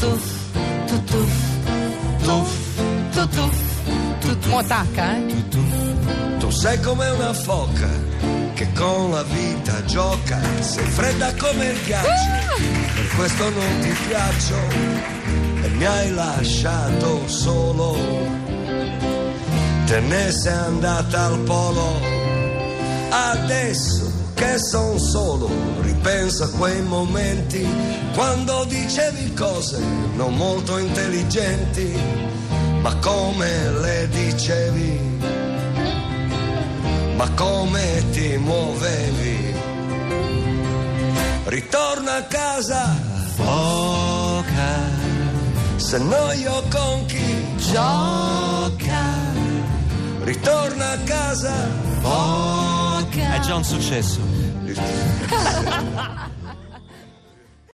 tutuf, tutuf, tuf, tutuf, tutuf. Muotacca, eh? Tutuf. Tu sei come una foca che con la vita gioca, sei fredda come il ghiaccio, ah! per questo non ti piaccio. E mi hai lasciato solo. Te ne sei andata al polo, adesso che son solo, ripenso a quei momenti quando dicevi cose non molto intelligenti, ma come le dicevi, ma come ti muovevi. Ritorna a casa, Foca, se no io con chi Gioca, ritorna a casa. è già un successo.